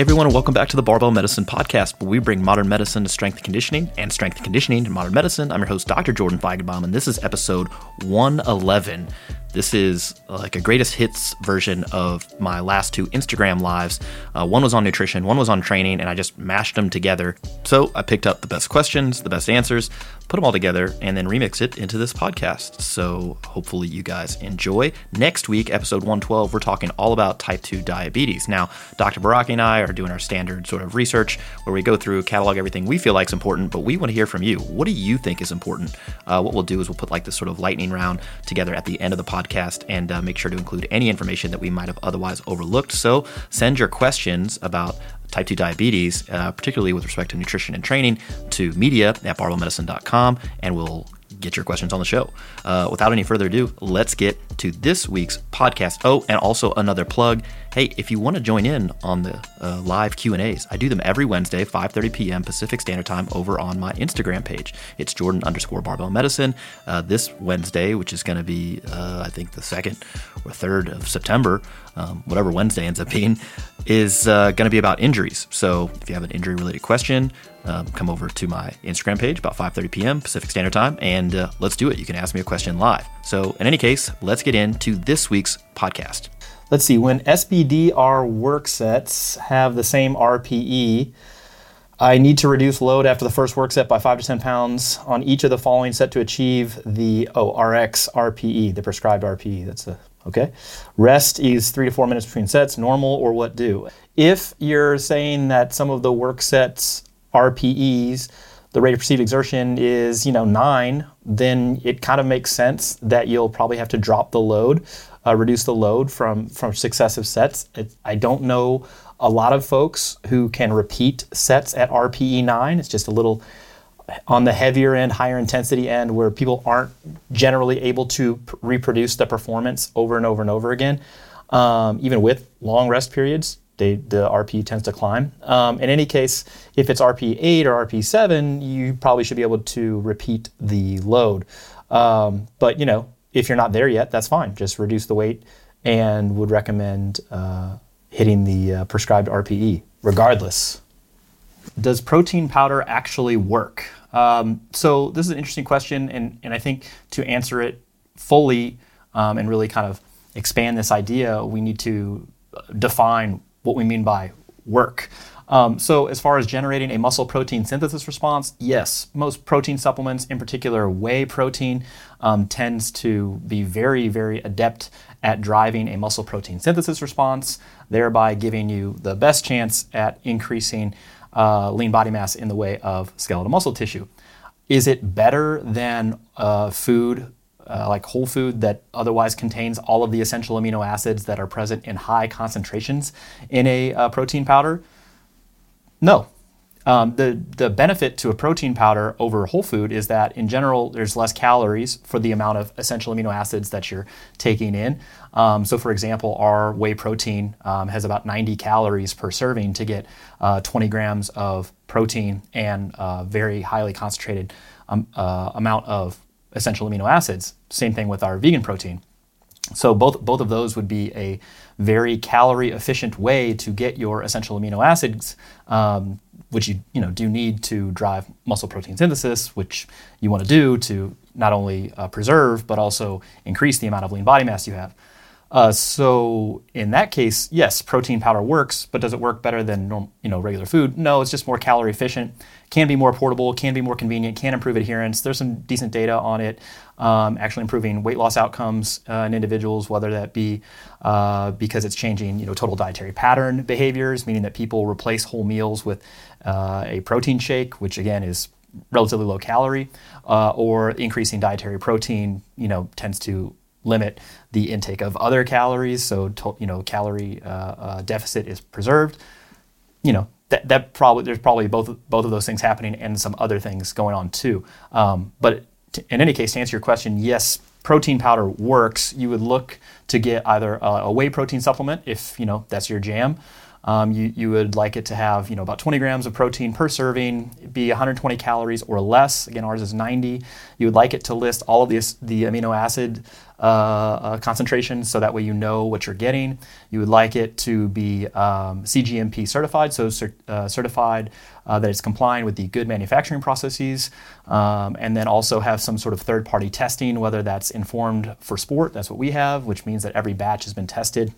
Hey everyone, and welcome back to the Barbell Medicine Podcast, where we bring modern medicine to strength and conditioning and strength and conditioning to modern medicine. I'm your host, Dr. Jordan Feigenbaum, and this is episode 111. This is like a greatest hits version of my last two Instagram lives. Uh, one was on nutrition, one was on training, and I just mashed them together. So I picked up the best questions, the best answers, put them all together, and then remix it into this podcast. So hopefully you guys enjoy. Next week, episode 112, we're talking all about type 2 diabetes. Now, Dr. Baraki and I are doing our standard sort of research where we go through, catalog everything we feel like is important, but we want to hear from you. What do you think is important? Uh, what we'll do is we'll put like this sort of lightning round together at the end of the podcast podcast and uh, make sure to include any information that we might have otherwise overlooked. So send your questions about type 2 diabetes, uh, particularly with respect to nutrition and training, to media at barbellmedicine.com and we'll get your questions on the show. Uh, without any further ado, let's get to this week's podcast. Oh, and also another plug. Hey, if you want to join in on the uh, live Q and A's, I do them every Wednesday, 5:30 p.m. Pacific Standard Time, over on my Instagram page. It's Jordan underscore Barbell Medicine. Uh, this Wednesday, which is going to be, uh, I think, the second or third of September, um, whatever Wednesday ends up being, is uh, going to be about injuries. So if you have an injury-related question, um, come over to my Instagram page about 5:30 p.m. Pacific Standard Time, and uh, let's do it. You can ask me a question live. So in any case, let's get into this week's podcast. Let's see, when SBDR work sets have the same RPE, I need to reduce load after the first work set by 5 to 10 pounds on each of the following set to achieve the oh, RX RPE, the prescribed RPE. That's the okay. Rest is 3 to 4 minutes between sets, normal or what do. If you're saying that some of the work sets RPEs the rate of perceived exertion is, you know, 9, then it kind of makes sense that you'll probably have to drop the load uh, reduce the load from from successive sets. It, I don't know a lot of folks who can repeat sets at RPE nine. It's just a little on the heavier end, higher intensity end, where people aren't generally able to p- reproduce the performance over and over and over again. Um, even with long rest periods, they, the RPE tends to climb. Um, in any case, if it's RPE 8 or RPE 7, you probably should be able to repeat the load. Um, but you know, if you're not there yet, that's fine. Just reduce the weight and would recommend uh, hitting the uh, prescribed RPE regardless. Does protein powder actually work? Um, so, this is an interesting question, and, and I think to answer it fully um, and really kind of expand this idea, we need to define what we mean by work. Um, so, as far as generating a muscle protein synthesis response, yes, most protein supplements, in particular whey protein, um, tends to be very, very adept at driving a muscle protein synthesis response, thereby giving you the best chance at increasing uh, lean body mass in the way of skeletal muscle tissue. Is it better than uh, food uh, like whole food that otherwise contains all of the essential amino acids that are present in high concentrations in a uh, protein powder? No. Um, the, the benefit to a protein powder over whole food is that in general there's less calories for the amount of essential amino acids that you're taking in. Um, so, for example, our whey protein um, has about 90 calories per serving to get uh, 20 grams of protein and a very highly concentrated um, uh, amount of essential amino acids. Same thing with our vegan protein. So both both of those would be a very calorie efficient way to get your essential amino acids, um, which you you know do need to drive muscle protein synthesis, which you want to do to not only uh, preserve but also increase the amount of lean body mass you have. Uh, so in that case, yes, protein powder works, but does it work better than you know regular food? No, it's just more calorie efficient. Can be more portable, can be more convenient, can improve adherence. There's some decent data on it, um, actually improving weight loss outcomes uh, in individuals, whether that be uh, because it's changing you know total dietary pattern behaviors, meaning that people replace whole meals with uh, a protein shake, which again is relatively low calorie, uh, or increasing dietary protein, you know, tends to limit the intake of other calories, so to, you know calorie uh, uh, deficit is preserved. You know that that probably there's probably both both of those things happening and some other things going on too. Um, but t- in any case, to answer your question, yes, protein powder works. You would look to get either a, a whey protein supplement if you know that's your jam. Um, you, you would like it to have you know about 20 grams of protein per serving, be 120 calories or less. Again, ours is 90. You would like it to list all of the, the amino acid uh, uh, concentrations so that way you know what you're getting. You would like it to be um, CGMP certified, so uh, certified uh, that it's complying with the good manufacturing processes, um, and then also have some sort of third party testing, whether that's informed for sport, that's what we have, which means that every batch has been tested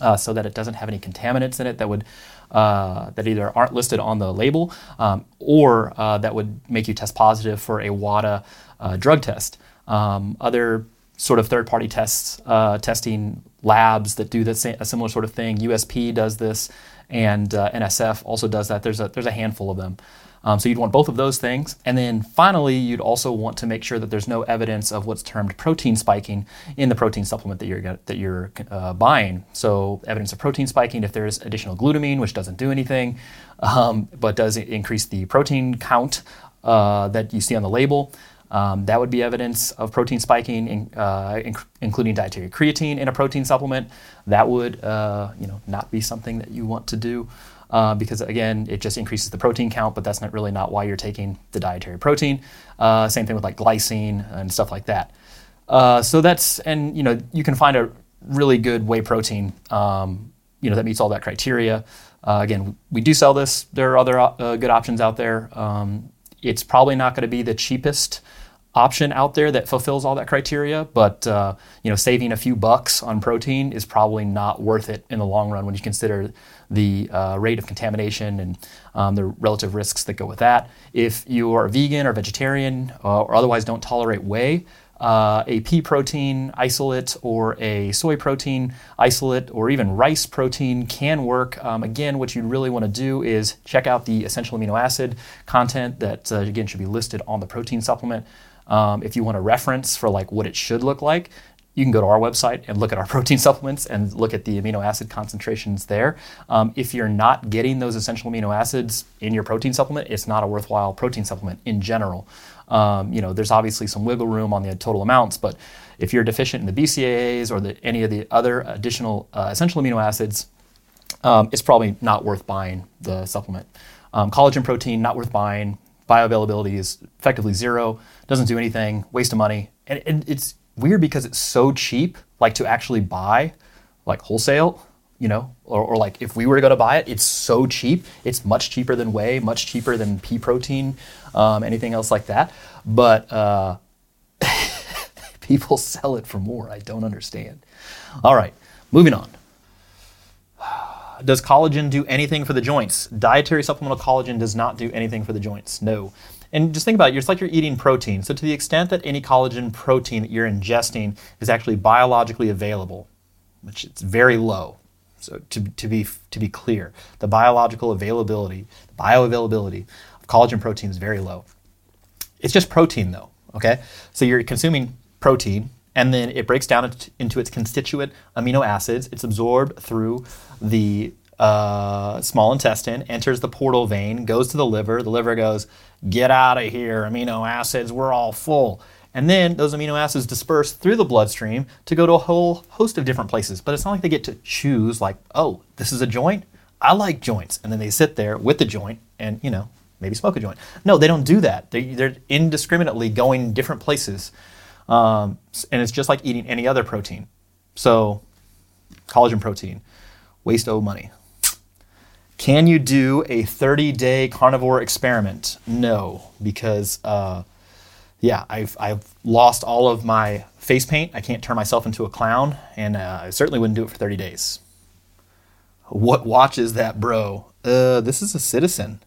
uh, so that it doesn't have any contaminants in it that would uh, that either aren't listed on the label um, or uh, that would make you test positive for a WADA uh, drug test. Um, other sort of third-party tests, uh, testing labs that do this, a similar sort of thing. USP does this, and uh, NSF also does that. There's a there's a handful of them. Um, so you'd want both of those things. And then finally, you'd also want to make sure that there's no evidence of what's termed protein spiking in the protein supplement that you're, that you're uh, buying. So evidence of protein spiking if there's additional glutamine, which doesn't do anything, um, but does increase the protein count uh, that you see on the label. Um, that would be evidence of protein spiking, in, uh, inc- including dietary creatine in a protein supplement. That would, uh, you know, not be something that you want to do uh, because again, it just increases the protein count, but that's not really not why you're taking the dietary protein. Uh, same thing with like glycine and stuff like that. Uh, so that's and you know you can find a really good whey protein, um, you know that meets all that criteria. Uh, again, we do sell this. There are other uh, good options out there. Um, it's probably not going to be the cheapest option out there that fulfills all that criteria, but uh, you know, saving a few bucks on protein is probably not worth it in the long run when you consider the uh, rate of contamination and um, the relative risks that go with that. If you are a vegan or vegetarian uh, or otherwise don't tolerate whey, uh, a pea protein isolate or a soy protein isolate or even rice protein can work. Um, again, what you'd really want to do is check out the essential amino acid content that, uh, again, should be listed on the protein supplement. Um, if you want a reference for like what it should look like, you can go to our website and look at our protein supplements and look at the amino acid concentrations there. Um, if you're not getting those essential amino acids in your protein supplement, it's not a worthwhile protein supplement in general. Um, you know, there's obviously some wiggle room on the total amounts, but if you're deficient in the BCAAs or the, any of the other additional uh, essential amino acids, um, it's probably not worth buying the supplement. Um, collagen protein, not worth buying. Bioavailability is effectively zero, doesn't do anything, waste of money. And, and it's weird because it's so cheap, like to actually buy, like wholesale, you know, or, or like if we were to go to buy it, it's so cheap. It's much cheaper than whey, much cheaper than pea protein, um, anything else like that. But uh, people sell it for more. I don't understand. All right, moving on. Does collagen do anything for the joints? Dietary supplemental collagen does not do anything for the joints. No. And just think about it, it's like you're eating protein. So to the extent that any collagen protein that you're ingesting is actually biologically available, which it's very low. So to, to be to be clear, the biological availability, bioavailability of collagen protein is very low. It's just protein though, okay? So you're consuming protein and then it breaks down into its constituent amino acids. It's absorbed through the uh, small intestine, enters the portal vein, goes to the liver. The liver goes, Get out of here, amino acids, we're all full. And then those amino acids disperse through the bloodstream to go to a whole host of different places. But it's not like they get to choose, like, oh, this is a joint. I like joints. And then they sit there with the joint and, you know, maybe smoke a joint. No, they don't do that. They, are indiscriminately going different places. Um, and it's just like eating any other protein. So, collagen protein, waste of money. Can you do a 30 day carnivore experiment? No, because uh, yeah, I've, I've lost all of my face paint. I can't turn myself into a clown, and uh, I certainly wouldn't do it for 30 days. What watch is that, bro? Uh, this is a citizen.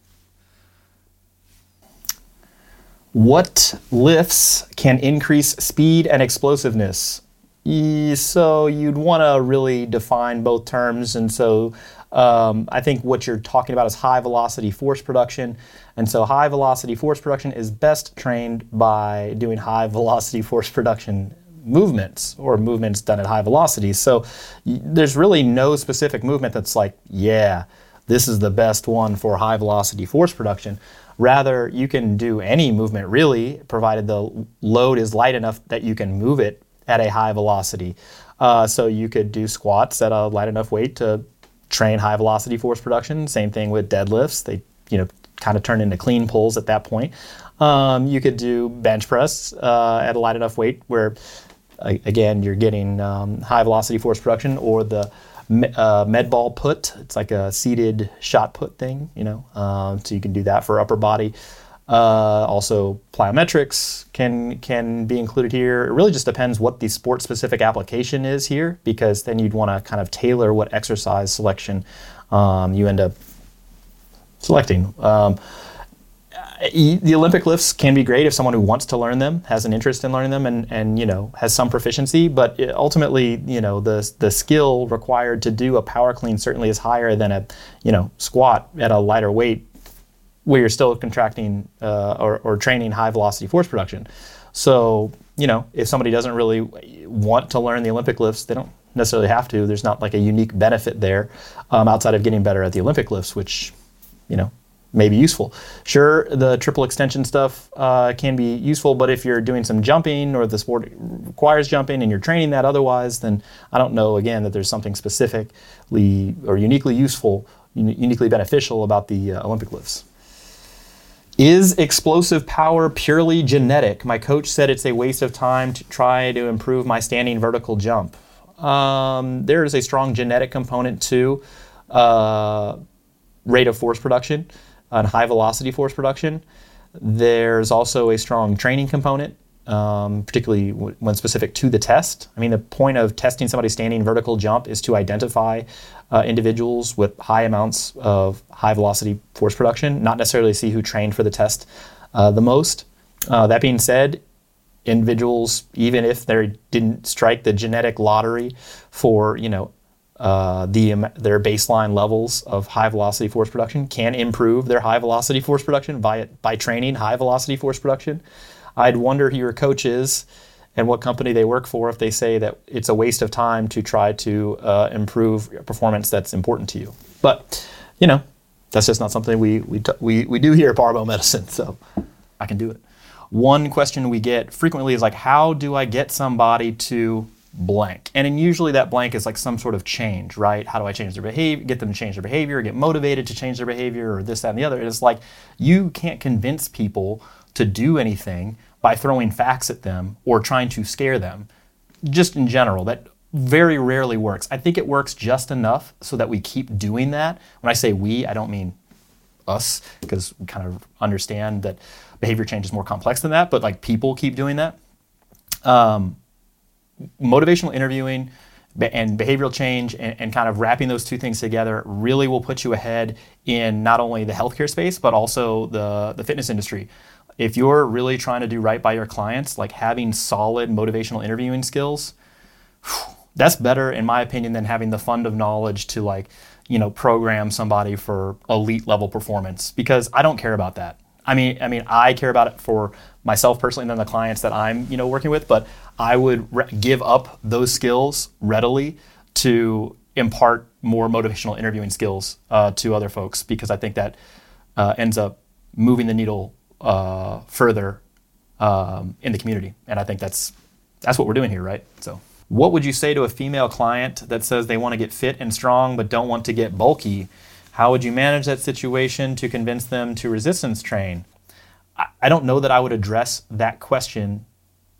What lifts can increase speed and explosiveness? So you'd want to really define both terms, and so um, I think what you're talking about is high velocity force production. And so high velocity force production is best trained by doing high velocity force production movements or movements done at high velocities. So y- there's really no specific movement that's like, yeah, this is the best one for high velocity force production. Rather, you can do any movement really, provided the load is light enough that you can move it at a high velocity. Uh, so you could do squats at a light enough weight to train high velocity force production. Same thing with deadlifts. They, you know, kind of turn into clean pulls at that point. Um, you could do bench press uh, at a light enough weight where, again, you're getting um, high velocity force production or the uh, med ball put. It's like a seated shot put thing, you know. Um, so you can do that for upper body. Uh, also, plyometrics can can be included here. It really just depends what the sport specific application is here, because then you'd want to kind of tailor what exercise selection um, you end up selecting. Um, the Olympic lifts can be great if someone who wants to learn them has an interest in learning them and, and you know has some proficiency. But ultimately, you know the the skill required to do a power clean certainly is higher than a you know squat at a lighter weight where you're still contracting uh, or, or training high velocity force production. So, you know, if somebody doesn't really want to learn the Olympic lifts, they don't necessarily have to. There's not like a unique benefit there um, outside of getting better at the Olympic lifts, which, you know, may be useful. Sure, the triple extension stuff uh, can be useful, but if you're doing some jumping or the sport requires jumping and you're training that otherwise, then I don't know, again, that there's something specifically or uniquely useful, uniquely beneficial about the uh, Olympic lifts. Is explosive power purely genetic? My coach said it's a waste of time to try to improve my standing vertical jump. Um, there is a strong genetic component to uh, rate of force production and high velocity force production. There's also a strong training component um, particularly w- when specific to the test. I mean, the point of testing somebody's standing vertical jump is to identify uh, individuals with high amounts of high velocity force production, not necessarily see who trained for the test uh, the most. Uh, that being said, individuals, even if they didn't strike the genetic lottery for, you know, uh, the their baseline levels of high velocity force production can improve their high velocity force production by by training high velocity force production. I'd wonder who your coach is and what company they work for if they say that it's a waste of time to try to uh, improve performance that's important to you. But, you know, that's just not something we, we, t- we, we do here at Barbell Medicine, so I can do it. One question we get frequently is like, how do I get somebody to blank? And then usually that blank is like some sort of change, right? How do I change their behavior, get them to change their behavior, get motivated to change their behavior, or this, that, and the other? It's like you can't convince people to do anything by throwing facts at them or trying to scare them. Just in general, that very rarely works. I think it works just enough so that we keep doing that. When I say we, I don't mean us, because we kind of understand that behavior change is more complex than that, but like people keep doing that. Um, motivational interviewing and behavioral change and, and, kind of wrapping those two things together really will put you ahead in not only the healthcare space, but also the, the fitness industry if you're really trying to do right by your clients, like having solid motivational interviewing skills, that's better in my opinion than having the fund of knowledge to like, you know, program somebody for elite level performance because I don't care about that. I mean, I mean, I care about it for myself personally and then the clients that I'm, you know, working with, but I would re- give up those skills readily to impart more motivational interviewing skills uh, to other folks because I think that uh, ends up moving the needle uh, further um, in the community. And I think that's that's what we're doing here, right? So, what would you say to a female client that says they want to get fit and strong but don't want to get bulky? How would you manage that situation to convince them to resistance train? I, don't know that I would address that question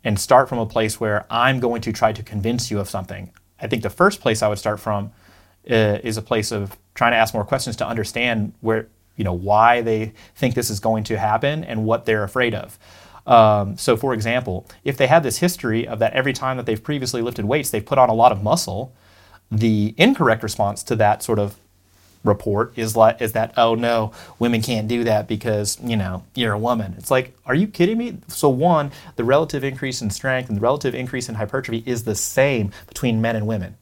and start from a place where I'm going to try to convince you of something. I think the first place I would start from uh, is a place of trying to ask more questions to understand where you know why they think this is going to happen and what they're afraid of. Um, so, for example, if they have this history of that every time that they've previously lifted weights, they've put on a lot of muscle, the incorrect response to that sort of report is like is that oh no women can't do that because you know you're a woman. It's like are you kidding me? So one the relative increase in strength and the relative increase in hypertrophy is the same between men and women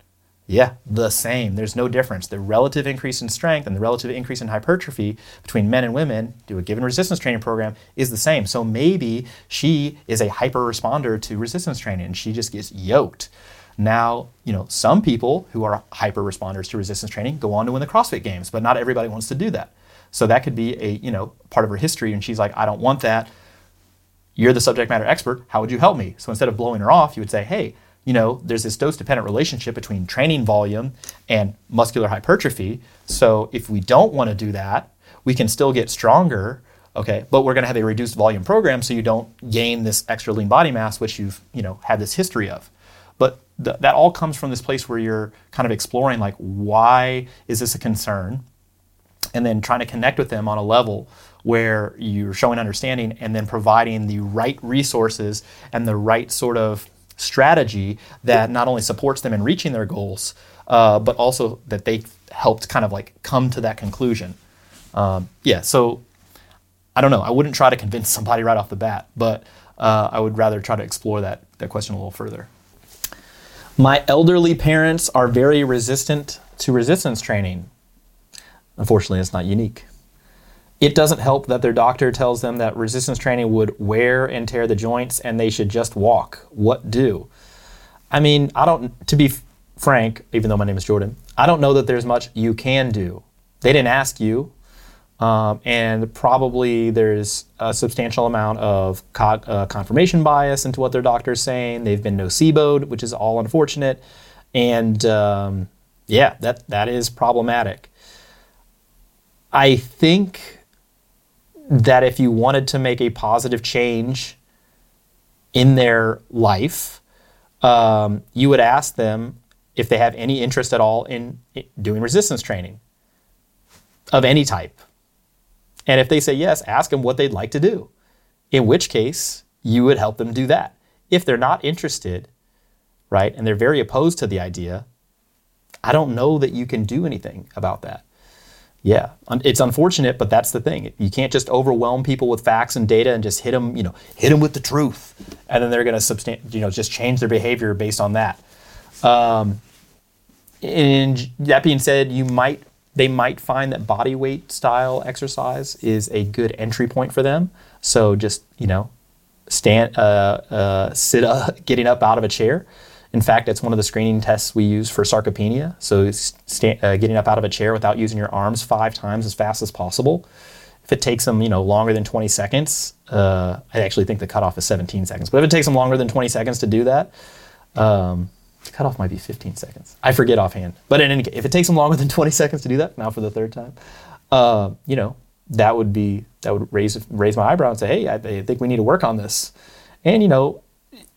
yeah, the same. There's no difference. The relative increase in strength and the relative increase in hypertrophy between men and women do a given resistance training program is the same. So maybe she is a hyper responder to resistance training and she just gets yoked. Now, you know, some people who are hyper responders to resistance training go on to win the CrossFit games, but not everybody wants to do that. So that could be a, you know, part of her history and she's like, I don't want that. You're the subject matter expert. How would you help me? So instead of blowing her off, you would say, hey, you know, there's this dose dependent relationship between training volume and muscular hypertrophy. So if we don't want to do that, we can still get stronger, okay, but we're going to have a reduced volume program so you don't gain this extra lean body mass, which you've, you know, had this history of. But th- that all comes from this place where you're kind of exploring, like, why is this a concern? And then trying to connect with them on a level where you're showing understanding and then providing the right resources and the right sort of strategy that not only supports them in reaching their goals, uh, but also that they helped kind of like come to that conclusion. Um, yeah, so I don't know. I wouldn't try to convince somebody right off the bat, but uh, I would rather try to explore that, that question a little further. My elderly parents are very resistant to resistance training. Unfortunately, it's not unique. It doesn't help that their doctor tells them that resistance training would wear and tear the joints and they should just walk. What do? I mean, I don't, to be frank, even though my name is Jordan, I don't know that there's much you can do. They didn't ask you. Um, and probably there's a substantial amount of co- uh, confirmation bias into what their doctor is saying. They've been noceboed, which is all unfortunate. And um, yeah, that, that is problematic. I think that if you wanted to make a positive change in their life, um, you would ask them if they have any interest at all in doing resistance training of any type. And if they say yes, ask them what they'd like to do. In which case, you would help them do that. If they're not interested, right, and they're very opposed to the idea, I don't know that you can do anything about that. Yeah, it's unfortunate, but that's the thing. You can't just overwhelm people with facts and data and just hit them, you know, hit them with the truth, and then they're going to substan- you know, just change their behavior based on that. Um, and that being said, you might they might find that body weight style exercise is a good entry point for them. So just you know, stand, uh, uh, sit up, getting up out of a chair in fact, it's one of the screening tests we use for sarcopenia. So, uh, getting up out of a chair without using your arms five times as fast as possible. If it takes them, you know, longer than 20 seconds, uh, I actually think the cutoff is 17 seconds. But if it takes them longer than 20 seconds to do that, um, the cutoff might be 15 seconds. I forget offhand. But in any case, if it takes them longer than 20 seconds to do that, now for the third time, uh, you know, that would be that would raise raise my eyebrow and say, hey, I, I think we need to work on this. And you know,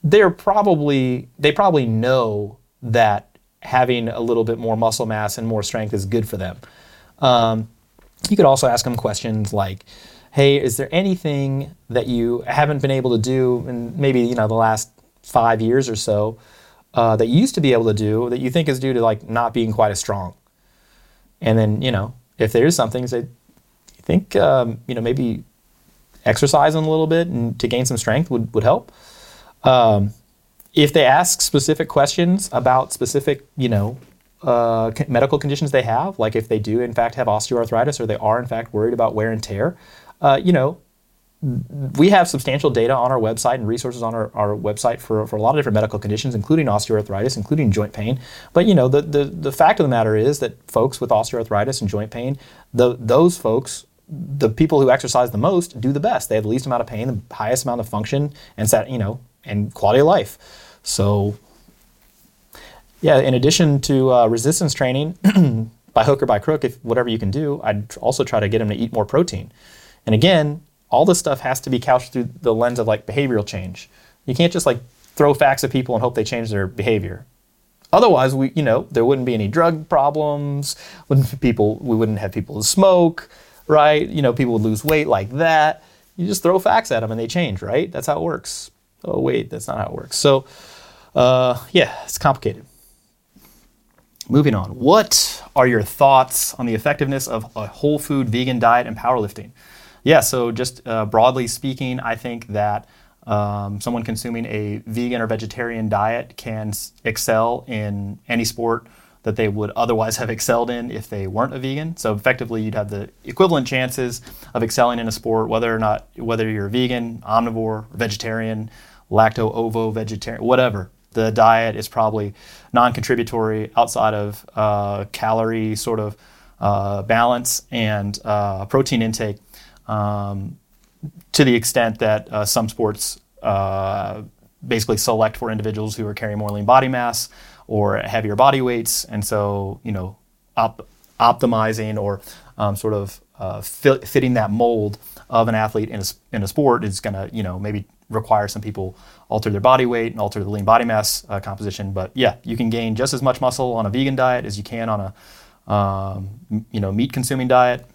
they're probably they probably know that having a little bit more muscle mass and more strength is good for them. Um, you could also ask them questions like, "Hey, is there anything that you haven't been able to do in maybe you know the last five years or so uh, that you used to be able to do that you think is due to like not being quite as strong?" And then you know if there is something, say, you think um, you know maybe exercising a little bit and to gain some strength would would help. Um, if they ask specific questions about specific, you know, uh, medical conditions they have, like if they do in fact have osteoarthritis or they are in fact worried about wear and tear, uh, you know, we have substantial data on our website and resources on our, our website for, for a lot of different medical conditions, including osteoarthritis, including joint pain. But you know, the, the, the fact of the matter is that folks with osteoarthritis and joint pain, the, those folks the people who exercise the most do the best. They have the least amount of pain, the highest amount of function, and set, you know, and quality of life. So, yeah, in addition to uh, resistance training, by hook or by crook, if whatever you can do, I'd also try to get them to eat more protein. And again, all this stuff has to be couched through the lens of like behavioral change. You can't just like throw facts at people and hope they change their behavior. Otherwise, we, you know, there wouldn't be any drug problems. Wouldn't people? We wouldn't have people to smoke, right? You know, people would lose weight like that. You just throw facts at them and they change, right? That's how it works oh wait, that's not how it works. So uh, yeah, it's complicated. Moving on, what are your thoughts on the effectiveness of a whole food vegan diet and powerlifting? Yeah, so just uh, broadly speaking, I think that um, someone consuming a vegan or vegetarian diet can excel in any sport that they would otherwise have excelled in if they weren't a vegan. So effectively, you'd have the equivalent chances of excelling in a sport, whether or not whether you're a vegan, omnivore, vegetarian, lacto ovo vegetarian, whatever. The diet is probably non-contributory outside of uh, calorie sort of uh, balance and uh, protein intake um, to the extent that uh, some sports uh, basically select for individuals who are carrying more lean body mass or heavier body weights, and so you know, op- optimizing or um, sort of uh, fit, fitting that mold of an athlete in a, in a sport is going to you know maybe require some people alter their body weight and alter the lean body mass uh, composition. But yeah, you can gain just as much muscle on a vegan diet as you can on a um, you know meat consuming diet.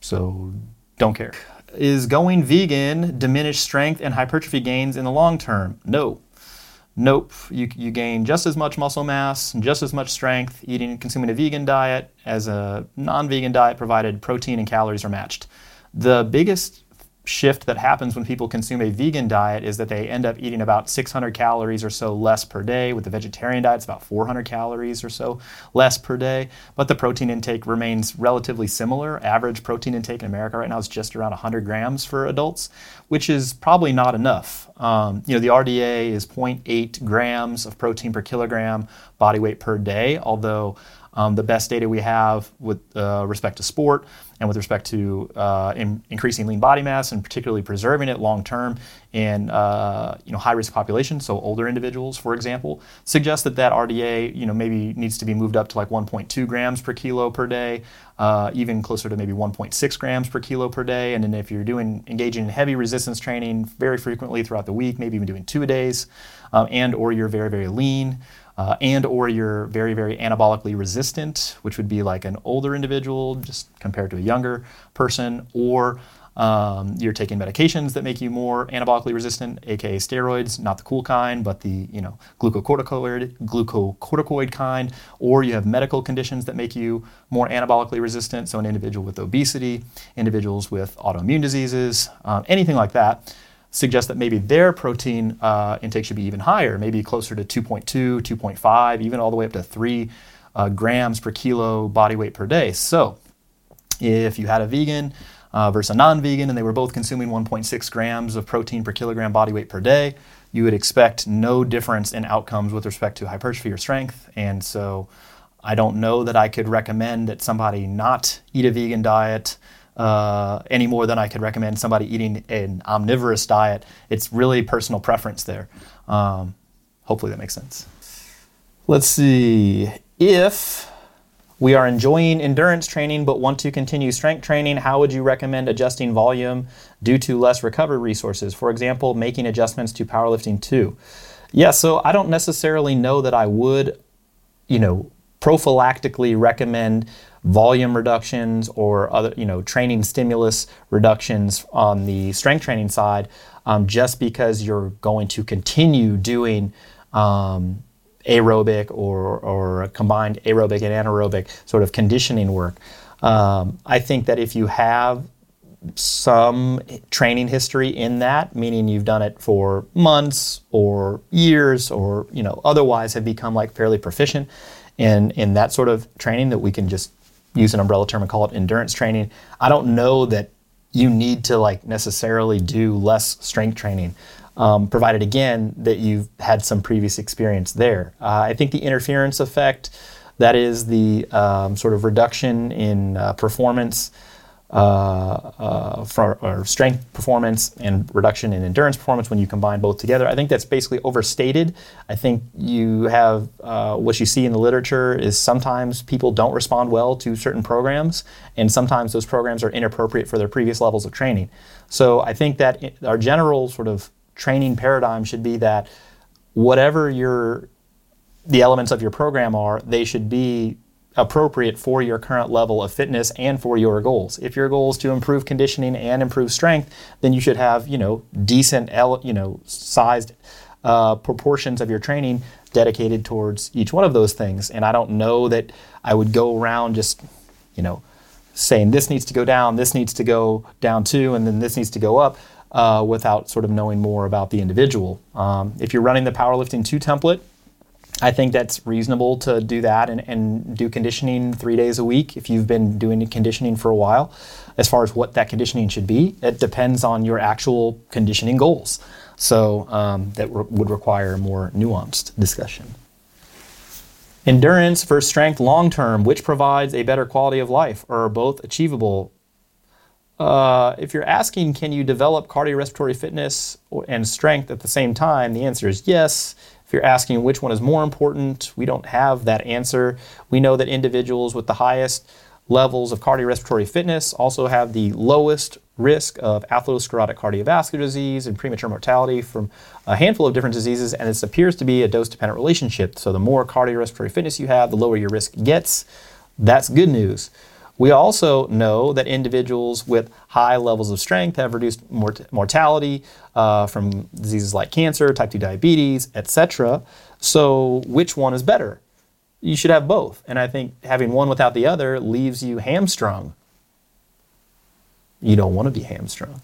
So don't care. Is going vegan diminish strength and hypertrophy gains in the long term? No. Nope. You, you gain just as much muscle mass and just as much strength eating and consuming a vegan diet as a non vegan diet, provided protein and calories are matched. The biggest shift that happens when people consume a vegan diet is that they end up eating about 600 calories or so less per day. With the vegetarian diet, it's about 400 calories or so less per day. But the protein intake remains relatively similar. Average protein intake in America right now is just around 100 grams for adults, which is probably not enough. Um, you know, the RDA is 0.8 grams of protein per kilogram body weight per day, although um, the best data we have with uh, respect to sport and with respect to uh, in, increasing lean body mass and particularly preserving it long term in uh, you know high risk populations, so older individuals, for example, suggests that that RDA you know maybe needs to be moved up to like 1.2 grams per kilo per day, uh, even closer to maybe 1.6 grams per kilo per day. And then if you're doing engaging in heavy resistance training very frequently throughout the week, maybe even doing two a days, um, and or you're very very lean uh, and or you're very very anabolically resistant which would be like an older individual just compared to a younger person or um, you're taking medications that make you more anabolically resistant aka steroids not the cool kind but the you know glucocorticoid glucocorticoid kind or you have medical conditions that make you more anabolically resistant. So an individual with obesity individuals with autoimmune diseases um, anything like that suggest that maybe their protein uh, intake should be even higher, maybe closer to 2.2, 2.5, even all the way up to 3 uh, grams per kilo body weight per day. So if you had a vegan uh, versus a non vegan and they were both consuming 1.6 grams of protein per kilogram body weight per day, you would expect no difference in outcomes with respect to hypertrophy or strength. And so I don't know that I could recommend that somebody not eat a vegan diet uh, any more than I could recommend somebody eating an omnivorous diet. It's really personal preference there. Um, hopefully that makes sense. Let's see. If we are enjoying endurance training but want to continue strength training, how would you recommend adjusting volume due to less recovery resources? For example, making adjustments to powerlifting too. Yeah, so I don't necessarily know that I would, you know, prophylactically recommend volume reductions or other, you know, training stimulus reductions on the strength training side, um, just because you're going to continue doing um, aerobic or, or combined aerobic and anaerobic sort of conditioning work. Um, I think that if you have some training history in that, meaning you've done it for months or years or you know otherwise have become like fairly proficient in in that sort of training that we can just use an umbrella term and call it endurance training. I don't know that you need to like necessarily do less strength training, um, provided again that you've had some previous experience there. Uh, I think the interference effect, that is the um, sort of reduction in uh, performance uh, uh, for or strength performance and reduction in endurance performance when you combine both together. I think that's basically overstated. I think you have uh, what you see in the literature is sometimes people don't respond well to certain programs, and sometimes those programs are inappropriate for their previous levels of training. So I think that our general sort of training paradigm should be that whatever your the elements of your program are, they should be appropriate for your current level of fitness and for your goals. If your goal is to improve conditioning and improve strength, then you should have you know decent you know sized uh, proportions of your training dedicated towards each one of those things. And I don't know that I would go around just you know saying this needs to go down, this needs to go down too, and then this needs to go up. Uh, without sort of knowing more about the individual. Um, if you're running the powerlifting 2 template, I think that's reasonable to do that and, and do conditioning three days a week if you've been doing conditioning for a while. As far as what that conditioning should be, it depends on your actual conditioning goals. So um, that re- would require a more nuanced discussion. Endurance versus strength long term, which provides a better quality of life, or are both achievable? uh, if you're asking, can you develop cardiorespiratory fitness and strength at the same time? The answer is yes. If you're asking which one is more important, we don't have that answer. We know that individuals with the highest levels of cardiorespiratory fitness also have the lowest risk of atherosclerotic cardiovascular disease and premature mortality from a handful of different diseases, and this appears to be a dose dependent relationship. So, the more cardiorespiratory fitness you have, the lower your risk gets. That's good news. We also know that individuals with high levels of strength have reduced mort- mortality uh, from diseases like cancer, type 2 diabetes, etc. So, which one is better? You should have both. And I think having one without the other leaves you hamstrung. You don't want to be hamstrung.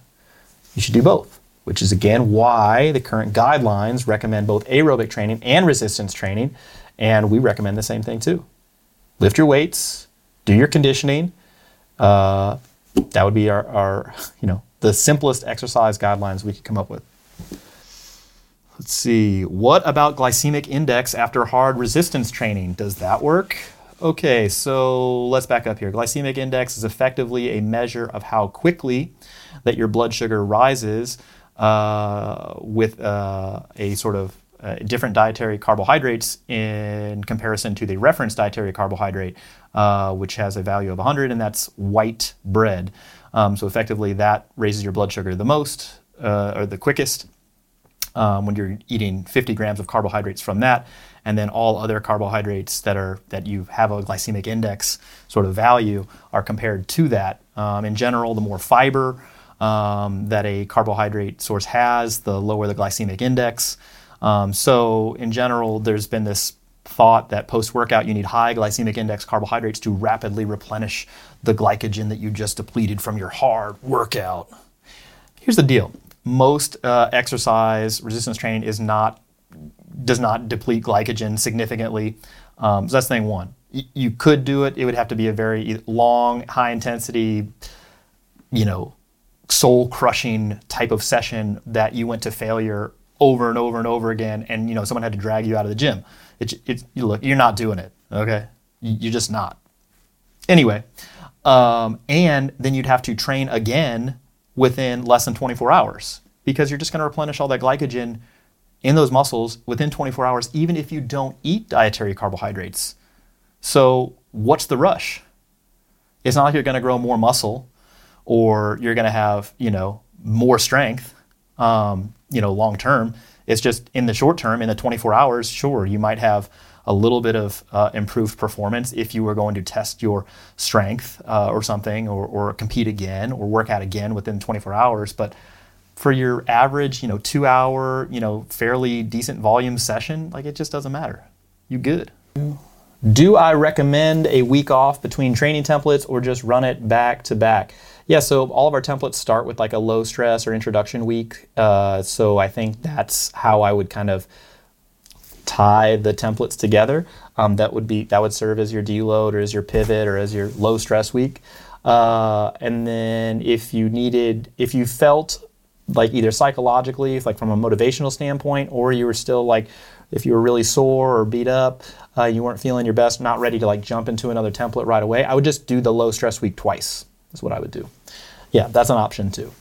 You should do both, which is again why the current guidelines recommend both aerobic training and resistance training. And we recommend the same thing too. Lift your weights, do your conditioning. Uh, that would be our, our, you know, the simplest exercise guidelines we could come up with. Let's see. What about glycemic index after hard resistance training? Does that work? Okay, so let's back up here. Glycemic index is effectively a measure of how quickly that your blood sugar rises uh, with uh, a sort of uh, different dietary carbohydrates in comparison to the reference dietary carbohydrate, uh, which has a value of 100, and that's white bread. Um, so effectively, that raises your blood sugar the most uh, or the quickest um, when you're eating 50 grams of carbohydrates from that, and then all other carbohydrates that are that you have a glycemic index sort of value are compared to that. Um, in general, the more fiber um, that a carbohydrate source has, the lower the glycemic index. Um, so, in general, there's been this thought that post workout you need high glycemic index carbohydrates to rapidly replenish the glycogen that you just depleted from your hard workout. Here's the deal most uh, exercise resistance training is not does not deplete glycogen significantly. Um, so that's thing one. Y- you could do it. It would have to be a very long, high intensity, you know, soul crushing type of session that you went to failure over and over and over again, and you know someone had to drag you out of the gym. It, it, you look, you're not doing it. Okay, you're just not. Anyway, um, and then you'd have to train again within less than 24 hours because you're just going to replenish all that glycogen in those muscles within 24 hours, even if you don't eat dietary carbohydrates. So, what's the rush? It's not like you're going to grow more muscle or you're going to have, you know, more strength. Um, you know, long term. It's just in the short term, in the 24 hours, sure, you might have a little bit of uh, improved performance if you were going to test your strength uh, or something, or, or compete again, or work out again within 24 hours. But for your average, you know, two hour, you know, fairly decent volume session, like it just doesn't matter. You good. Do I recommend a week off between training templates or just run it back to back? Yeah, so all of our templates start with like a low stress or introduction week. Uh, so I think that's how I would kind of tie the templates together. Um, that would be that would serve as your deload or as your pivot or as your low stress week. Uh, and then if you needed, if you felt like either psychologically, like from a motivational standpoint, or you were still like, if you were really sore or beat up, uh, you weren't feeling your best, not ready to like jump into another template right away, I would just do the low stress week twice. That's what I would do. Yeah, that's an option too.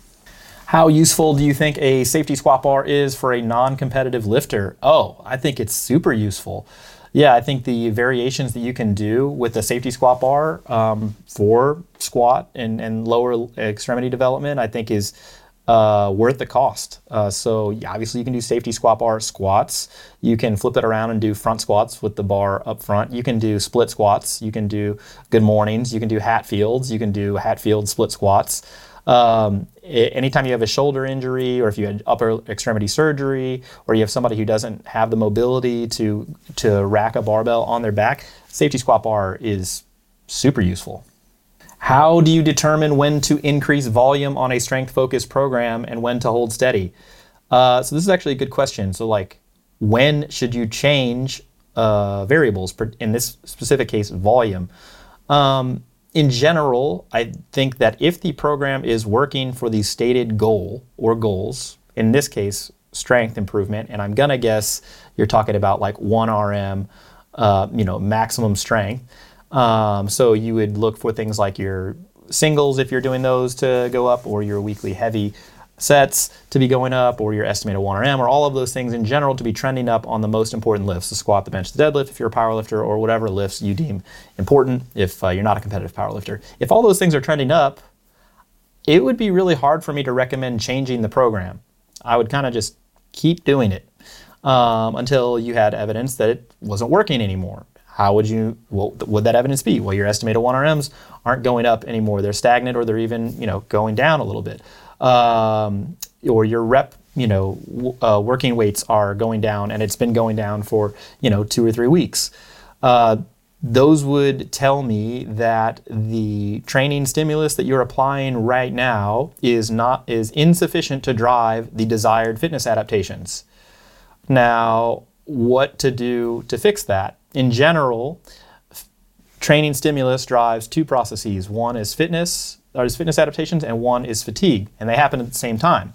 How useful do you think a safety squat bar is for a non competitive lifter? Oh, I think it's super useful. Yeah, I think the variations that you can do with a safety squat bar um, for squat and, and lower extremity development, I think is uh, worth the cost. Uh, so yeah, obviously you can do safety squat bar squats. You can flip it around and do front squats with the bar up front. You can do split squats. You can do good mornings. You can do Hatfields. You can do Hatfield split squats. Um, anytime you have a shoulder injury or if you had upper extremity surgery or you have somebody who doesn't have the mobility to to rack a barbell on their back, safety squat bar is super useful. How do you determine when to increase volume on a strength focused program and when to hold steady? Uh, so, this is actually a good question. So, like, when should you change uh, variables, in this specific case, volume? Um, in general, I think that if the program is working for the stated goal or goals, in this case, strength improvement, and I'm gonna guess you're talking about like 1 RM, uh, you know, maximum strength um, so you would look for things like your singles if you're doing those to go up, or your weekly heavy sets to be going up, or your estimated 1RM, or all of those things in general to be trending up on the most important lifts the squat, the bench, the deadlift, if you're a power lifter, or whatever lifts you deem important if uh, you're not a competitive power lifter. If all those things are trending up, it would be really hard for me to recommend changing the program. I would kind of just keep doing it um, until you had evidence that it wasn't working anymore. How would you? What would that evidence be? Well, your estimated 1RMs aren't going up anymore. They're stagnant, or they're even you know going down a little bit. Um, or your rep you know uh, working weights are going down, and it's been going down for you know two or three weeks. Uh, those would tell me that the training stimulus that you're applying right now is not is insufficient to drive the desired fitness adaptations. Now, what to do to fix that? In general, f- training stimulus drives two processes. One is fitness, or is fitness adaptations, and one is fatigue, and they happen at the same time.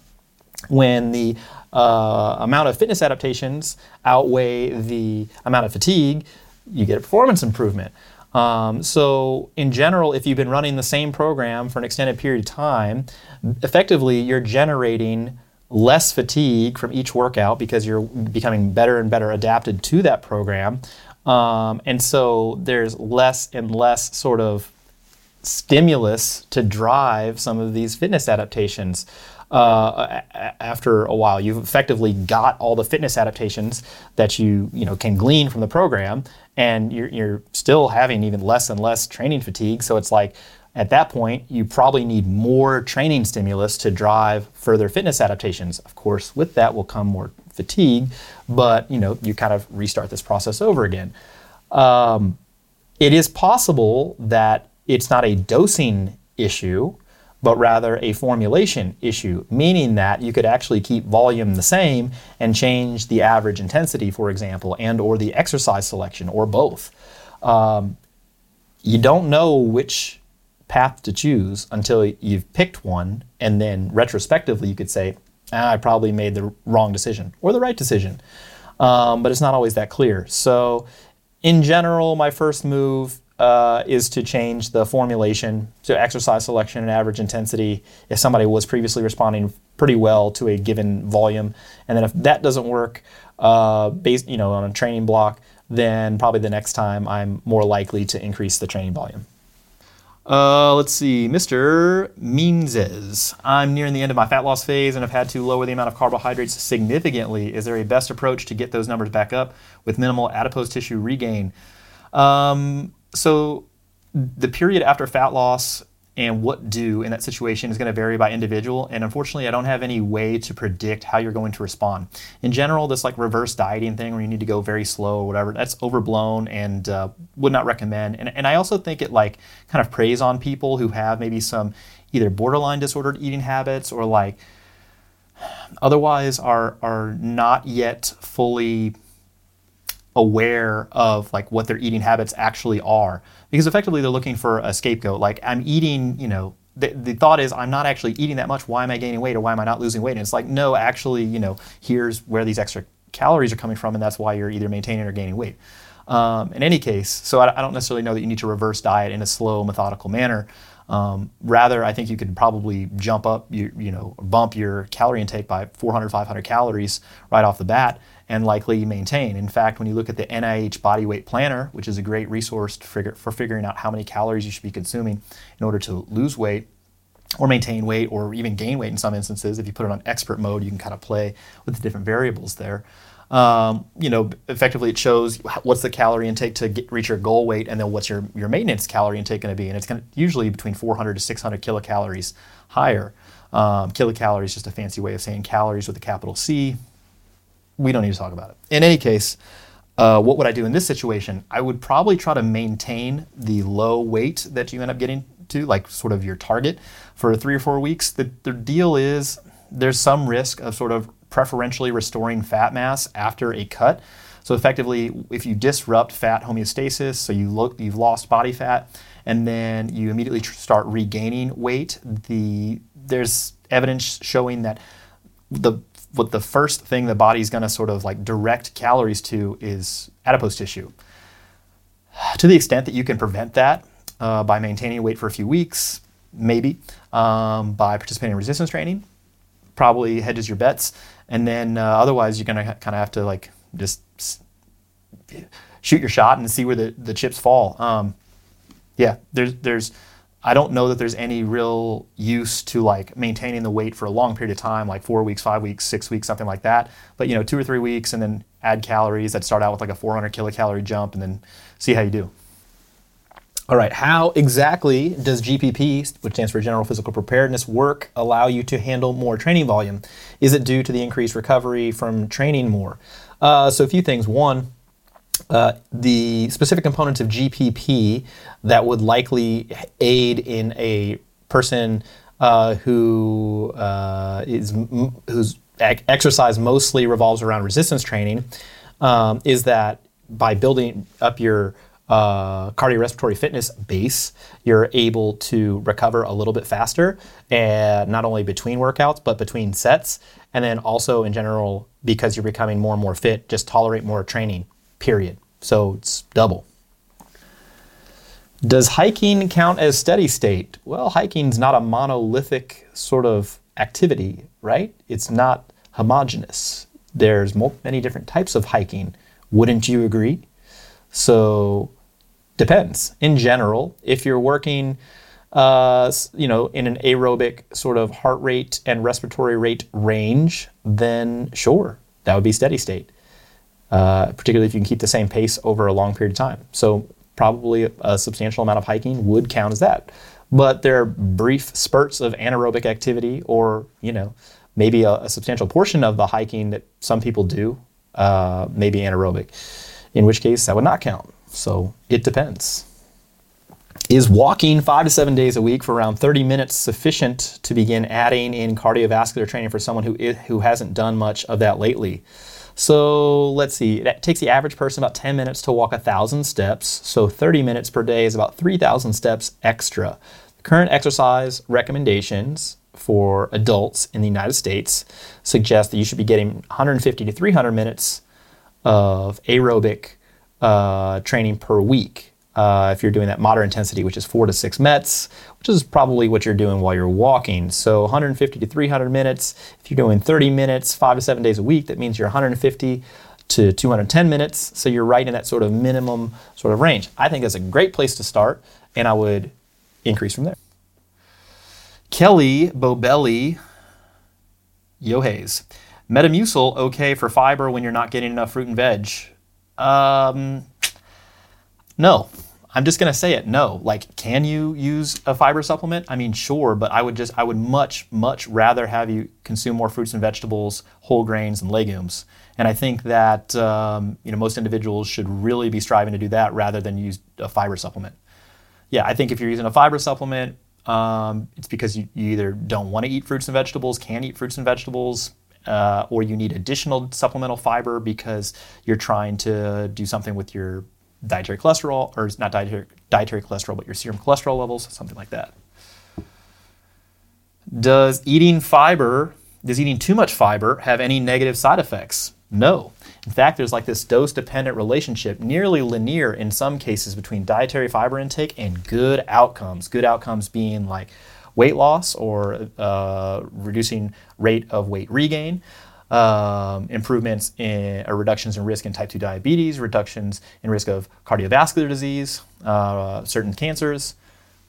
When the uh, amount of fitness adaptations outweigh the amount of fatigue, you get a performance improvement. Um, so, in general, if you've been running the same program for an extended period of time, effectively you're generating less fatigue from each workout because you're becoming better and better adapted to that program. Um, and so there's less and less sort of stimulus to drive some of these fitness adaptations. Uh, after a while, you've effectively got all the fitness adaptations that you you know can glean from the program, and you're, you're still having even less and less training fatigue. So it's like at that point, you probably need more training stimulus to drive further fitness adaptations. Of course, with that will come more fatigue, but you know you kind of restart this process over again. Um, it is possible that it's not a dosing issue, but rather a formulation issue, meaning that you could actually keep volume the same and change the average intensity, for example, and or the exercise selection, or both. Um, you don't know which path to choose until you've picked one, and then retrospectively you could say, ah, I probably made the wrong decision or the right decision. Um, but it's not always that clear. So, in general, my first move uh, is to change the formulation to exercise selection and average intensity if somebody was previously responding pretty well to a given volume. And then if that doesn't work, uh, based you know on a training block, then probably the next time I'm more likely to increase the training volume. Uh, let's see, Mr. Meanses. I'm nearing the end of my fat loss phase and have had to lower the amount of carbohydrates significantly. Is there a best approach to get those numbers back up with minimal adipose tissue regain? Um, so, the period after fat loss and what do in that situation is going to vary by individual. And unfortunately, I don't have any way to predict how you're going to respond. In general, this like reverse dieting thing where you need to go very slow or whatever, that's overblown and uh, would not recommend. And, and I also think it like kind of preys on people who have maybe some either borderline disordered eating habits or like otherwise are are not yet fully aware of like what their eating habits actually are because effectively they're looking for a scapegoat. Like I'm eating, you know, the, the thought is I'm not actually eating that much. Why am I gaining weight or why am I not losing weight? And it's like, no, actually, you know, here's where these extra calories are coming from, and that's why you're either maintaining or gaining weight. Um, in any case, so I, I, don't necessarily know that you need to reverse diet in a slow, methodical manner. Um, rather, I think you could probably jump up, you, you know, bump your calorie intake by 400, 500 calories right off the bat and likely maintain. In fact, when you look at the NIH Body Weight Planner, which is a great resource figure, for figuring out how many calories you should be consuming in order to lose weight or maintain weight or even gain weight in some instances, if you put it on expert mode, you can kind of play with the different variables there. Um, you know, effectively it shows what's the calorie intake to get, reach your goal weight, and then what's your, your maintenance calorie intake going to be, and it's going to usually between 400 to 600 kilocalories higher. Um, kilocalories is just a fancy way of saying calories with a capital C we don't need to talk about it. In any case, uh, what would I do in this situation? I would probably try to maintain the low weight that you end up getting to, like sort of your target, for three or four weeks. The, the deal is there's some risk of sort of preferentially restoring fat mass after a cut. So effectively, if you disrupt fat homeostasis, so you look, you've lost body fat, and then you immediately tr- start regaining weight, the there's evidence showing that the what the first thing the body's going to sort of like direct calories to is adipose tissue. To the extent that you can prevent that uh, by maintaining weight for a few weeks, maybe um, by participating in resistance training. Probably hedges your bets, and then uh, otherwise you're gonna ha- kind of have to like just shoot your shot and see where the, the chips fall. Um, yeah, there's there's I don't know that there's any real use to like maintaining the weight for a long period of time, like four weeks, five weeks, six weeks, something like that. But you know, two or three weeks, and then add calories. That start out with like a 400 kilocalorie jump, and then see how you do. All right, how exactly does GPP, which stands for General Physical Preparedness, work allow you to handle more training volume? Is it due to the increased recovery from training more? Uh, so, a few things. One, uh, the specific components of GPP that would likely aid in a person uh, who uh, is whose exercise mostly revolves around resistance training um, is that by building up your uh, cardiorespiratory fitness base, you're able to recover a little bit faster, and not only between workouts but between sets, and then also in general because you're becoming more and more fit, just tolerate more training. Period. So it's double. Does hiking count as steady state? Well, hiking's not a monolithic sort of activity, right? It's not homogenous. There's many different types of hiking. Wouldn't you agree? So depends. In general, if you're working, uh, you know, in an aerobic sort of heart rate and respiratory rate range, then sure, that would be steady state. Uh, particularly if you can keep the same pace over a long period of time. So probably a substantial amount of hiking would count as that. But there are brief spurts of anaerobic activity, or you know, maybe a, a substantial portion of the hiking that some people do, uh, maybe anaerobic. In which case, that would not count. So it depends. Is walking five to seven days a week for around 30 minutes sufficient to begin adding in cardiovascular training for someone who, who hasn't done much of that lately? So let's see, it takes the average person about 10 minutes to walk 1,000 steps. So 30 minutes per day is about 3,000 steps extra. Current exercise recommendations for adults in the United States suggest that you should be getting 150 to 300 minutes of aerobic uh, training per week uh, if you're doing that moderate intensity, which is four to six METs, which is probably what you're doing while you're walking. So 150 to 300 minutes. If you're doing 30 minutes, five to seven days a week, that means you're 150 to 210 minutes. So you're right in that sort of minimum sort of range. I think that's a great place to start, and I would increase from there. Kelly Bobelli, Yohays. Metamucil okay for fiber when you're not getting enough fruit and veg? Um, no. I'm just gonna say it. No. Like, can you use a fiber supplement? I mean, sure, but I would just I would much much rather have you consume more fruits and vegetables, whole grains, and legumes. And I think that um, you know most individuals should really be striving to do that rather than use a fiber supplement. Yeah, I think if you're using a fiber supplement, um, it's because you, you either don't want to eat fruits and vegetables, can't eat fruits and vegetables, uh, or you need additional supplemental fiber because you're trying to do something with your dietary cholesterol, or not dietary, dietary cholesterol, but your serum cholesterol levels, something like that. Does eating fiber, does eating too much fiber have any negative side effects? No. In fact, there's like this dose dependent relationship, nearly linear in some cases, between dietary fiber intake and good outcomes. Good outcomes being like weight loss or uh, reducing rate of weight regain um, improvements in uh, reductions in risk in type 2 diabetes, reductions in risk of cardiovascular disease, uh, certain cancers.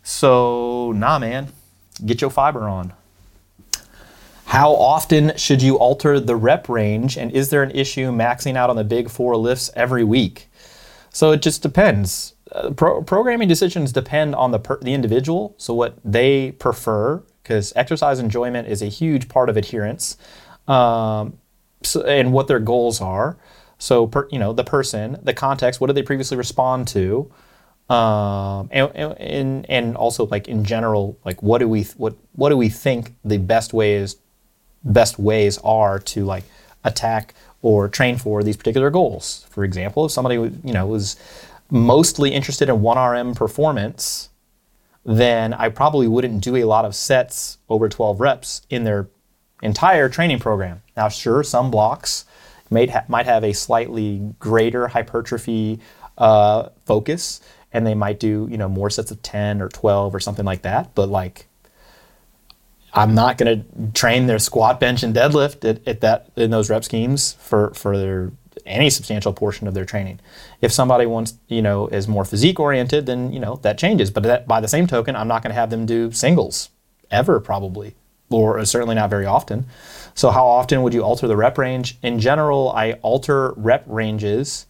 So, nah, man, get your fiber on. How often should you alter the rep range, and is there an issue maxing out on the big four lifts every week? So it just depends. Uh, pro- programming decisions depend on the per- the individual, so what they prefer, because exercise enjoyment is a huge part of adherence um, so, and what their goals are. So, per, you know, the person, the context, what did they previously respond to? Um, and, and, and also like in general, like what do we, what, what do we think the best ways, best ways are to like attack or train for these particular goals? For example, if somebody, you know, was mostly interested in 1RM performance, then I probably wouldn't do a lot of sets over 12 reps in their entire training program. Now, sure, some blocks might, ha- might have a slightly greater hypertrophy uh, focus, and they might do you know more sets of 10 or 12 or something like that. But like I'm not going to train their squat, bench, and deadlift at, at, that in those rep schemes for for their any substantial portion of their training. If somebody wants, you know, is more physique oriented, then you know that changes. But that, by the same token, I'm not going to have them do singles ever, probably, or certainly not very often. So, how often would you alter the rep range? In general, I alter rep ranges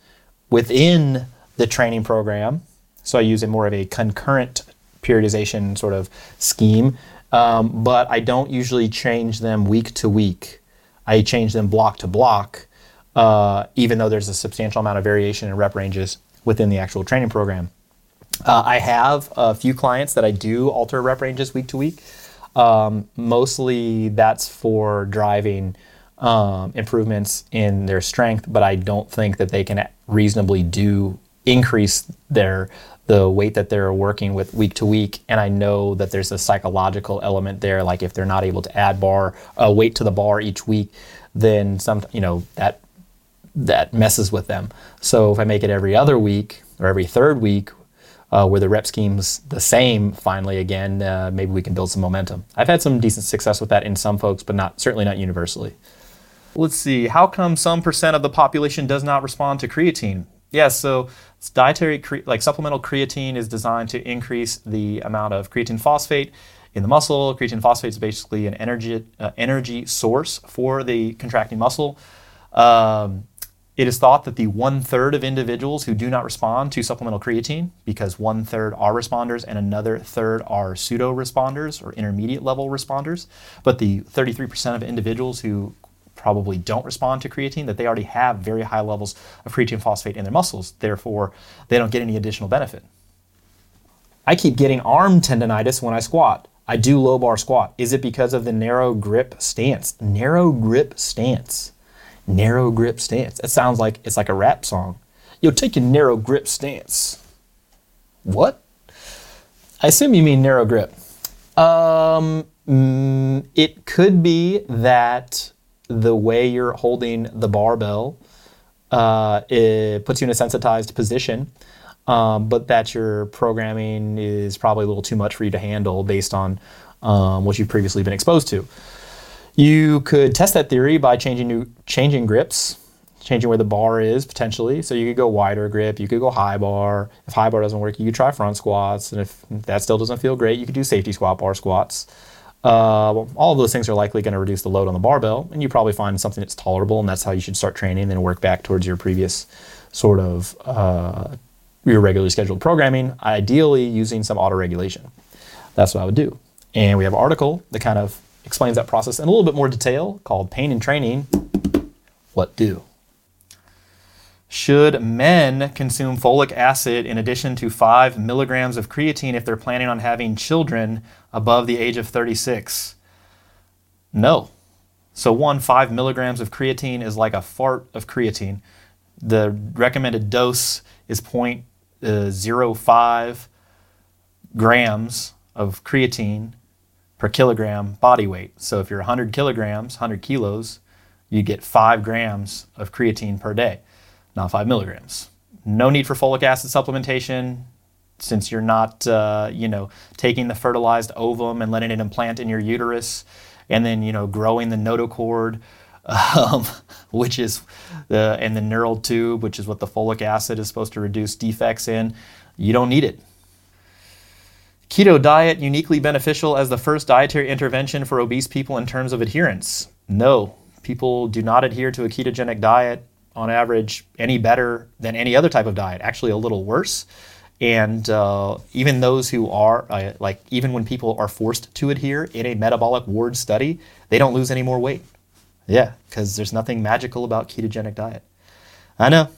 within the training program. So, I use a more of a concurrent periodization sort of scheme, um, but I don't usually change them week to week. I change them block to block, uh, even though there's a substantial amount of variation in rep ranges within the actual training program. Uh, I have a few clients that I do alter rep ranges week to week. Um, mostly that's for driving um, improvements in their strength, but I don't think that they can reasonably do increase their the weight that they're working with week to week. And I know that there's a psychological element there, like if they're not able to add bar uh, weight to the bar each week, then some you know that that messes with them. So if I make it every other week or every third week, uh, where the rep scheme's the same finally again, uh, maybe we can build some momentum. I've had some decent success with that in some folks, but not certainly not universally. Let's see. How come some percent of the population does not respond to creatine? Yes, so dietary cre- like supplemental creatine is designed to increase the amount of creatine phosphate in the muscle. Creatine phosphate is basically an energy uh, energy source for the contracting muscle. Um, it is thought that the one third of individuals who do not respond to supplemental creatine, because one third are responders and another third are pseudo responders or intermediate level responders, but the 33% of individuals who probably don't respond to creatine, that they already have very high levels of creatine phosphate in their muscles. Therefore, they don't get any additional benefit. I keep getting arm tendonitis when I squat. I do low bar squat. Is it because of the narrow grip stance? Narrow grip stance narrow grip stance. It sounds like it's like a rap song. Yo, take your narrow grip stance. What? I assume you mean narrow grip. Um, mm, it could be that the way you're holding the barbell uh, it puts you in a sensitized position, um, but that your programming is probably a little too much for you to handle based on um, what you've previously been exposed to. You could test that theory by changing new, changing grips, changing where the bar is potentially. So you could go wider grip, you could go high bar. If high bar doesn't work, you could try front squats, and if that still doesn't feel great, you could do safety squat bar squats. Uh, well, all of those things are likely going to reduce the load on the barbell, and you probably find something that's tolerable, and that's how you should start training, and work back towards your previous sort of uh, your regularly scheduled programming, ideally using some auto regulation. That's what I would do. And we have an article that kind of explains that process in a little bit more detail called Pain and Training What Do? Should men consume folic acid in addition to 5 milligrams of creatine if they're planning on having children above the age of 36? No. So, one, 5 milligrams of creatine is like a fart of creatine. The recommended dose is uh, 0.05 grams of creatine per kilogram body weight. So if you're 100 kilograms, 100 kilos, you get 5 grams of creatine per day, not 5 milligrams. No need for folic acid supplementation since you're not, uh, you know, taking the fertilized ovum and letting it implant in your uterus and then, you know, growing the notochord. Um, which is the and the neural tube, which is what the folic acid is supposed to reduce defects in. You don't need it. Keto diet uniquely beneficial as the first dietary intervention for obese people in terms of adherence? No, people do not adhere to a ketogenic diet on average any better than any other type of diet, actually, a little worse. And uh, even those who are, uh, like, even when people are forced to adhere in a metabolic ward study, they don't lose any more weight. Yeah, because there's nothing magical about ketogenic diet. I know,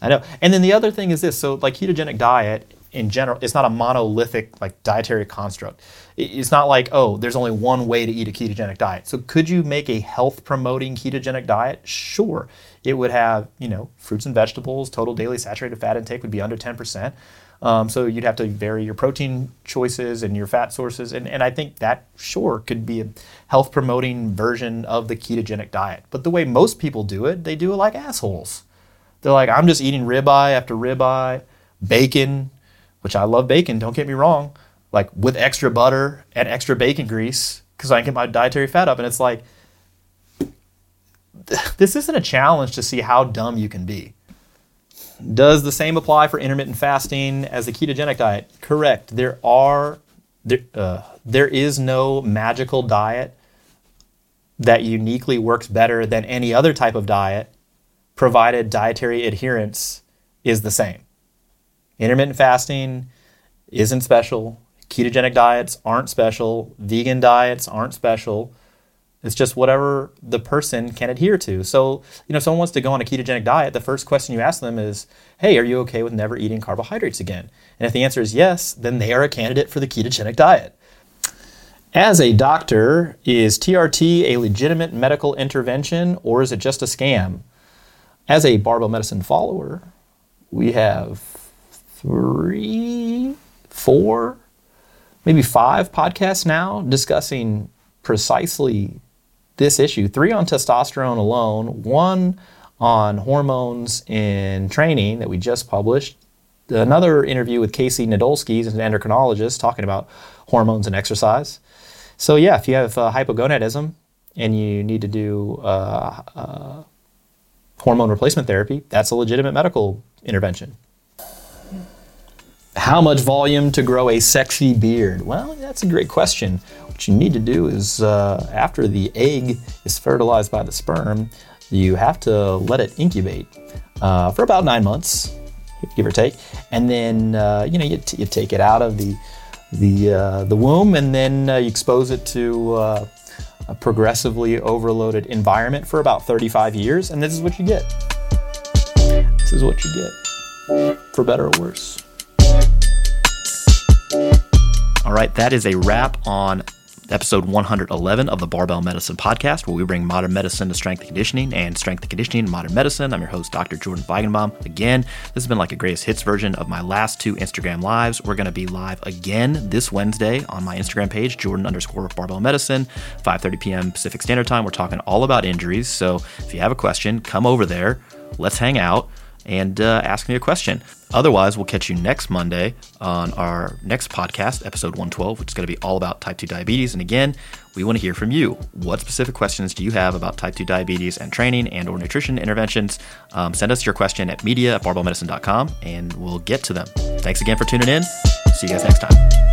I know. And then the other thing is this so, like, ketogenic diet in general, it's not a monolithic like dietary construct. It's not like oh, there's only one way to eat a ketogenic diet. So could you make a health promoting ketogenic diet? Sure, it would have you know fruits and vegetables. Total daily saturated fat intake would be under 10 percent. Um, so you'd have to vary your protein choices and your fat sources, and, and I think that sure could be a health promoting version of the ketogenic diet. But the way most people do it, they do it like assholes. They're like, I'm just eating ribeye after ribeye, bacon, which I love bacon, don't get me wrong, like with extra butter and extra bacon grease, because I can get my dietary fat up. And it's like, this isn't a challenge to see how dumb you can be. Does the same apply for intermittent fasting as the ketogenic diet? Correct. There are there, uh, there is no magical diet that uniquely works better than any other type of diet, provided dietary adherence is the same. Intermittent fasting isn't special. Ketogenic diets aren't special. Vegan diets aren't special. It's just whatever the person can adhere to. So, you know, someone wants to go on a ketogenic diet, the first question you ask them is, hey, are you okay with never eating carbohydrates again? And if the answer is yes, then they are a candidate for the ketogenic diet. As a doctor, is TRT a legitimate medical intervention or is it just a scam? As a barbell medicine follower, we have three, four, maybe five podcasts now discussing precisely this issue three on testosterone alone, one on hormones in training that we just published, another interview with Casey Nadolsky, an endocrinologist, talking about hormones and exercise. So, yeah, if you have uh, hypogonadism and you need to do uh, uh, hormone replacement therapy, that's a legitimate medical intervention. How much volume to grow a sexy beard? Well, that's a great question. What you need to do is uh, after the egg is fertilized by the sperm, you have to let it incubate uh, for about nine months, give or take, and then uh, you know you, t- you, take it out of the the uh, the womb, and then uh, you expose it to uh, a progressively overloaded environment for about 35 years, and this is what you get. This is what you get, for better or worse. All right, that is a wrap on episode 111 of the Barbell Medicine Podcast, where we bring modern medicine to strength and conditioning and strength and conditioning to modern medicine. I'm your host, Dr. Jordan Feigenbaum. Again, this has been like a greatest hits version of my last two Instagram lives. We're going to be live again this Wednesday on my Instagram page, Jordan underscore Barbell Medicine, 5:30 p.m. Pacific Standard Time. We're talking all about injuries. So if you have a question, come over there. Let's hang out and uh, ask me a question. Otherwise, we'll catch you next Monday on our next podcast, episode 112, which is going to be all about type 2 diabetes. And again, we want to hear from you. What specific questions do you have about type 2 diabetes and training and or nutrition interventions? Um, send us your question at media at barbellmedicine.com and we'll get to them. Thanks again for tuning in. See you guys next time.